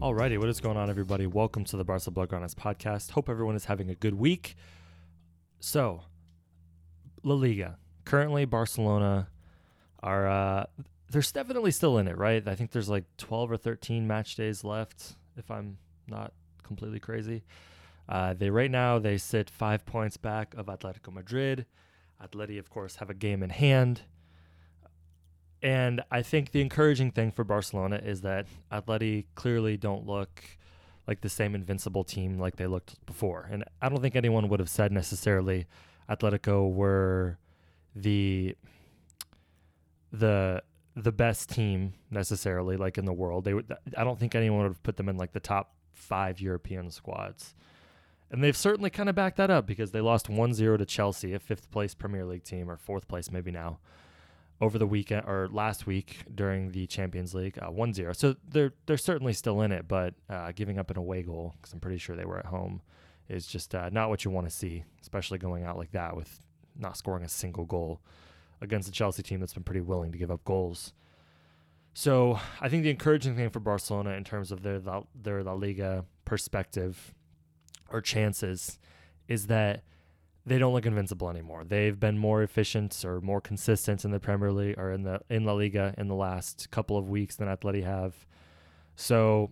Alrighty, what is going on, everybody? Welcome to the Barca Blaugranes podcast. Hope everyone is having a good week. So, La Liga. Currently, Barcelona are uh, they're definitely still in it, right? I think there's like 12 or 13 match days left, if I'm not completely crazy. Uh, they right now they sit five points back of Atletico Madrid. Atleti, of course, have a game in hand. And I think the encouraging thing for Barcelona is that Atleti clearly don't look like the same invincible team like they looked before. And I don't think anyone would have said necessarily Atletico were the the the best team necessarily like in the world. They would I don't think anyone would have put them in like the top 5 European squads. And they've certainly kind of backed that up because they lost 1-0 to Chelsea, a fifth place Premier League team or fourth place maybe now over the weekend or last week during the Champions League, uh, 1-0. So they're they're certainly still in it, but uh, giving up an away goal because I'm pretty sure they were at home is just uh, not what you want to see, especially going out like that with not scoring a single goal against a Chelsea team that's been pretty willing to give up goals. So I think the encouraging thing for Barcelona in terms of their their La Liga perspective or chances is that they don't look invincible anymore. They've been more efficient or more consistent in the Premier League or in the in La Liga in the last couple of weeks than Atleti have. So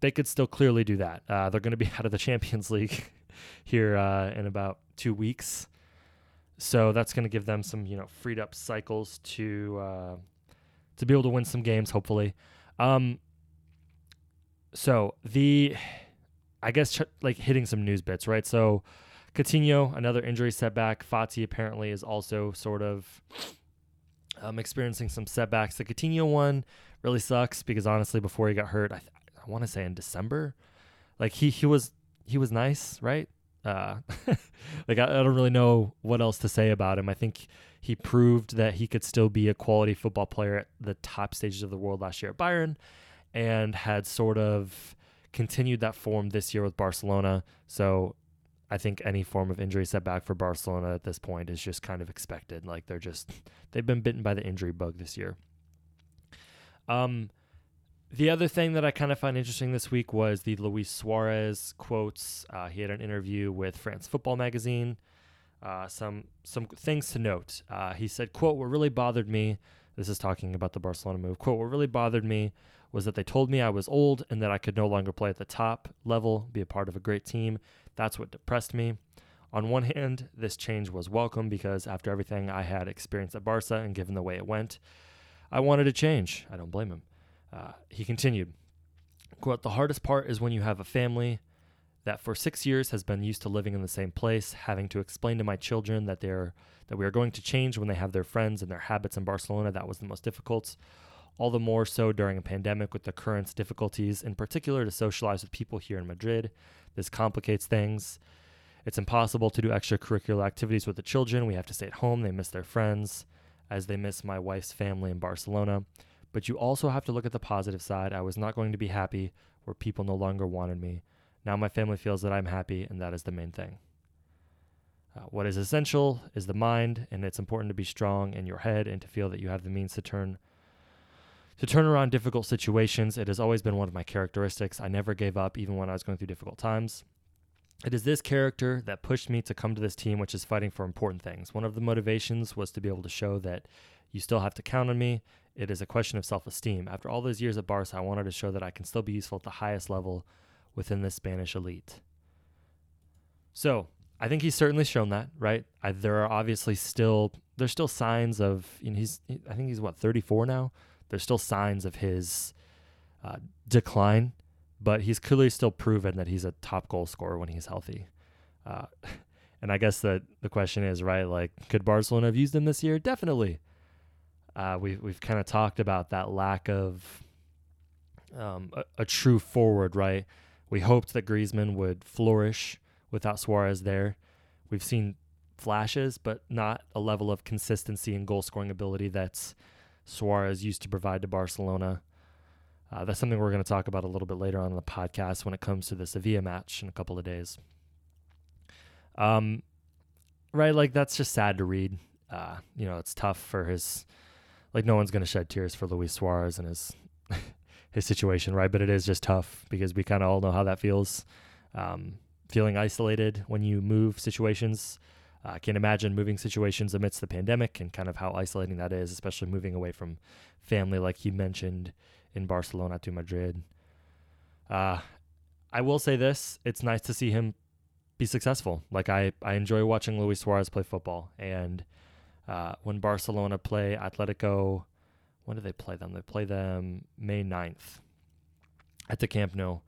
they could still clearly do that. Uh, they're going to be out of the Champions League here uh, in about two weeks, so that's going to give them some you know freed up cycles to uh, to be able to win some games, hopefully. Um, so the I guess ch- like hitting some news bits, right? So Coutinho, another injury setback. Fati apparently is also sort of um, experiencing some setbacks. The Coutinho one really sucks because honestly, before he got hurt, I, th- I want to say in December, like he he was he was nice, right? Uh, like I, I don't really know what else to say about him. I think he proved that he could still be a quality football player at the top stages of the world last year at Bayern, and had sort of continued that form this year with Barcelona. So I think any form of injury setback for Barcelona at this point is just kind of expected. Like they're just they've been bitten by the injury bug this year. Um, the other thing that I kind of find interesting this week was the Luis Suarez quotes. Uh, he had an interview with France Football Magazine. Uh, some some things to note. Uh, he said, "quote What really bothered me." This is talking about the Barcelona move. "Quote What really bothered me was that they told me I was old and that I could no longer play at the top level, be a part of a great team. That's what depressed me. On one hand, this change was welcome because after everything I had experienced at Barca and given the way it went, I wanted to change. I don't blame him. Uh, he continued, quote, The hardest part is when you have a family that for six years has been used to living in the same place, having to explain to my children that they're that we are going to change when they have their friends and their habits in Barcelona. That was the most difficult all the more so during a pandemic with the current difficulties, in particular to socialize with people here in Madrid. This complicates things. It's impossible to do extracurricular activities with the children. We have to stay at home. They miss their friends as they miss my wife's family in Barcelona. But you also have to look at the positive side. I was not going to be happy where people no longer wanted me. Now my family feels that I'm happy, and that is the main thing. Uh, what is essential is the mind, and it's important to be strong in your head and to feel that you have the means to turn to turn around difficult situations. It has always been one of my characteristics. I never gave up, even when I was going through difficult times. It is this character that pushed me to come to this team, which is fighting for important things. One of the motivations was to be able to show that you still have to count on me. It is a question of self esteem. After all those years at Barca, I wanted to show that I can still be useful at the highest level within the Spanish elite. So, I think he's certainly shown that, right? I, there are obviously still there's still signs of you know, he's I think he's what 34 now there's still signs of his uh, decline, but he's clearly still proven that he's a top goal scorer when he's healthy. Uh, and I guess that the question is, right? Like, could Barcelona have used him this year? Definitely. Uh, we, we've kind of talked about that lack of um, a, a, true forward, right? We hoped that Griezmann would flourish without Suarez there. We've seen flashes, but not a level of consistency and goal scoring ability that's Suarez used to provide to Barcelona. Uh, that's something we're going to talk about a little bit later on in the podcast when it comes to the Sevilla match in a couple of days. Um, right, like that's just sad to read. Uh, you know, it's tough for his. Like no one's going to shed tears for Luis Suarez and his his situation, right? But it is just tough because we kind of all know how that feels. Um, feeling isolated when you move situations. Uh, I can't imagine moving situations amidst the pandemic and kind of how isolating that is, especially moving away from family, like he mentioned in Barcelona to Madrid. Uh, I will say this: it's nice to see him be successful. Like I, I enjoy watching Luis Suarez play football, and uh, when Barcelona play Atletico, when do they play them? They play them May 9th at the Camp Nou.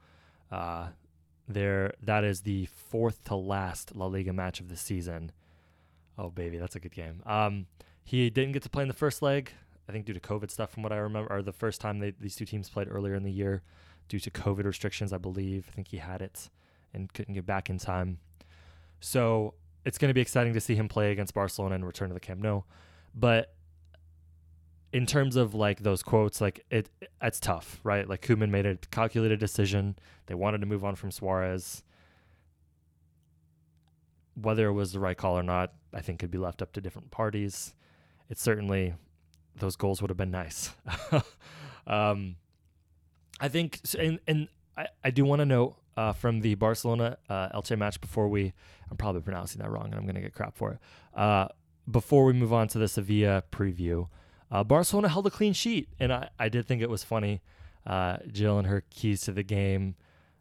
Uh, there, that is the fourth to last La Liga match of the season. Oh baby, that's a good game. Um, he didn't get to play in the first leg, I think due to COVID stuff, from what I remember, or the first time they, these two teams played earlier in the year, due to COVID restrictions, I believe. I think he had it and couldn't get back in time. So it's going to be exciting to see him play against Barcelona and return to the Camp Nou. But in terms of like those quotes, like it, it's tough, right? Like Koeman made a calculated decision. They wanted to move on from Suarez. Whether it was the right call or not, I think could be left up to different parties. It certainly those goals would have been nice. um, I think, and, and I, I do want to note uh, from the Barcelona uh, Elche match before we, I'm probably pronouncing that wrong and I'm going to get crap for it. Uh, before we move on to the Sevilla preview, uh, Barcelona held a clean sheet, and I, I did think it was funny. Uh, Jill and her keys to the game,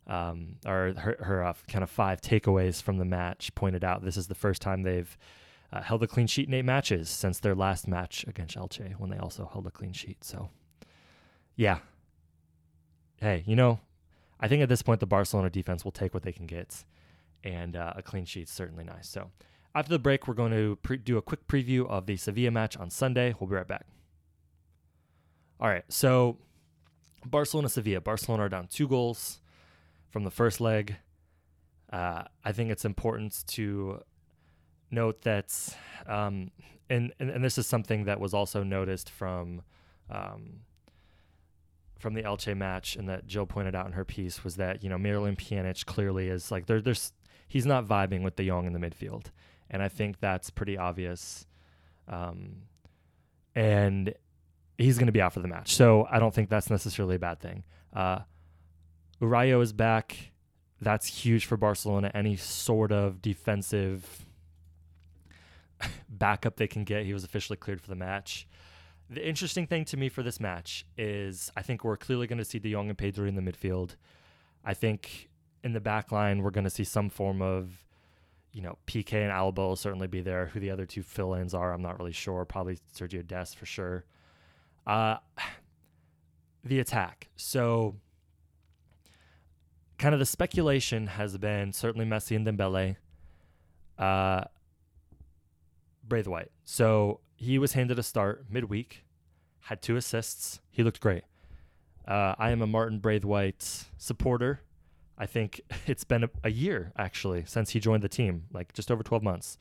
um, or her, her uh, kind of five takeaways from the match, pointed out this is the first time they've uh, held a clean sheet in eight matches since their last match against Elche when they also held a clean sheet. So, yeah. Hey, you know, I think at this point the Barcelona defense will take what they can get, and uh, a clean sheet's certainly nice. So, after the break, we're going to pre- do a quick preview of the Sevilla match on Sunday. We'll be right back. All right, so Barcelona Sevilla. Barcelona are down two goals from the first leg. Uh, I think it's important to note that, um, and, and, and this is something that was also noticed from um, from the Elche match, and that Jill pointed out in her piece was that you know Miralem Pjanic clearly is like there, there's he's not vibing with De Jong in the midfield, and I think that's pretty obvious. Um, and he's going to be out for the match. So I don't think that's necessarily a bad thing. Uh, Araujo is back. That's huge for Barcelona. Any sort of defensive backup they can get. He was officially cleared for the match. The interesting thing to me for this match is I think we're clearly going to see De Jong and Pedri in the midfield. I think in the back line, we're going to see some form of, you know, Piqué and Alba will certainly be there. Who the other two fill ins are, I'm not really sure. Probably Sergiño Dest for sure. Uh, the attack. So, kind of the speculation has been certainly Messi and Dembele, uh, Braithwaite. So he was handed a start midweek, had two assists. He looked great. Uh, I am a Martin Braithwaite supporter. I think it's been a, a, year actually since he joined the team, like just over 12 months.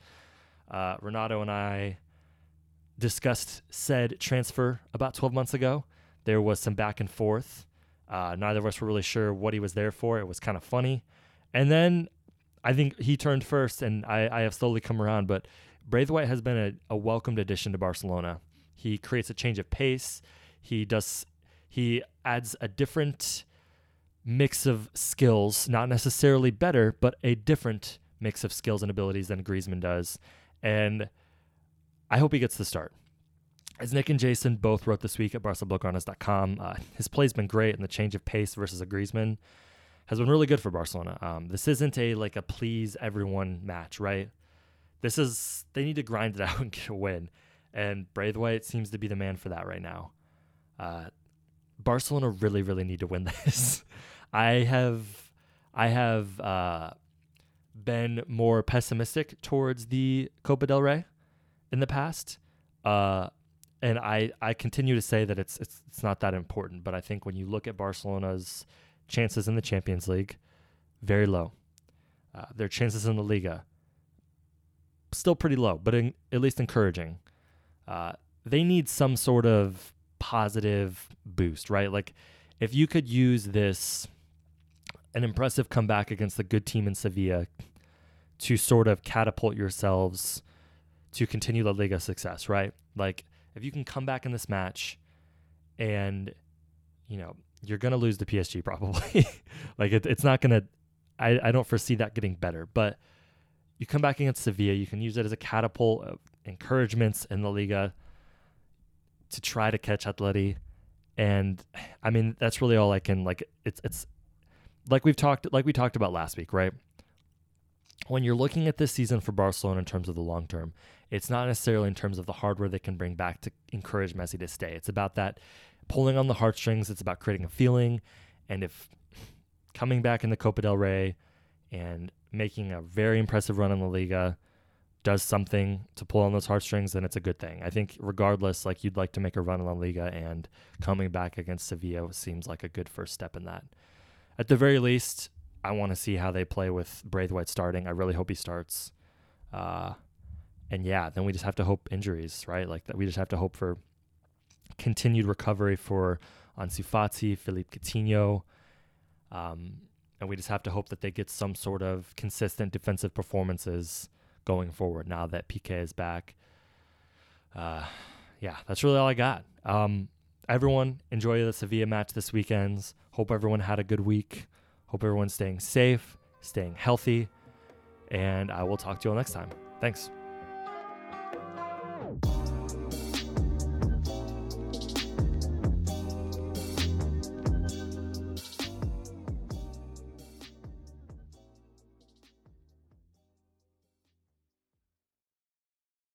Uh, Renato and I discussed said transfer about 12 months ago. There was some back and forth. Uh, neither of us were really sure what he was there for. It was kind of funny. And then I think he turned first, and I, I have slowly come around. But Braithwaite has been a, a welcomed addition to Barcelona. He creates a change of pace. He does. He adds a different mix of skills, not necessarily better, but a different mix of skills and abilities than Griezmann does. And I hope he gets the start. As Nick and Jason both wrote this week at BarcaBlauGranes.com, uh, his play's been great, and the change of pace versus a Griezmann has been really good for Barcelona. Um, this isn't a like a please everyone match, right? This is they need to grind it out and get a win, and Braithwaite seems to be the man for that right now. Uh, Barcelona really, really need to win this. I have, I have uh, been more pessimistic towards the Copa del Rey in the past. Uh, and I, I continue to say that it's, it's it's not that important, but I think when you look at Barcelona's chances in the Champions League, very low. Uh, their chances in the Liga, still pretty low, but in, at least encouraging. Uh, they need some sort of positive boost, right? Like if you could use this, an impressive comeback against the good team in Sevilla to sort of catapult yourselves to continue La Liga success, right? Like if you can come back in this match and you know you're gonna lose the PSG probably. like it, it's not gonna. I, I don't foresee that getting better. But you come back against Sevilla, you can use it as a catapult of encouragements in the Liga to try to catch Atleti. And I mean, that's really all I can like. It's it's like we've talked like we talked about last week, right? When you're looking at this season for Barcelona in terms of the long term, it's not necessarily in terms of the hardware they can bring back to encourage Messi to stay. It's about that pulling on the heartstrings. It's about creating a feeling. And if coming back in the Copa del Rey and making a very impressive run in the Liga does something to pull on those heartstrings, then it's a good thing. I think regardless, like you'd like to make a run in La Liga and coming back against Sevilla seems like a good first step in that. At the very least, I want to see how they play with Braithwaite starting. I really hope he starts. Uh, and yeah, then we just have to hope injuries, right? Like that, we just have to hope for continued recovery for Ansu Fati, Philippe Coutinho. Um, and we just have to hope that they get some sort of consistent defensive performances going forward now that Piqué is back. Uh, yeah, that's really all I got. Um, everyone enjoy the Sevilla match this weekend. Hope everyone had a good week. Hope everyone's staying safe, staying healthy, and I will talk to you all next time. Thanks.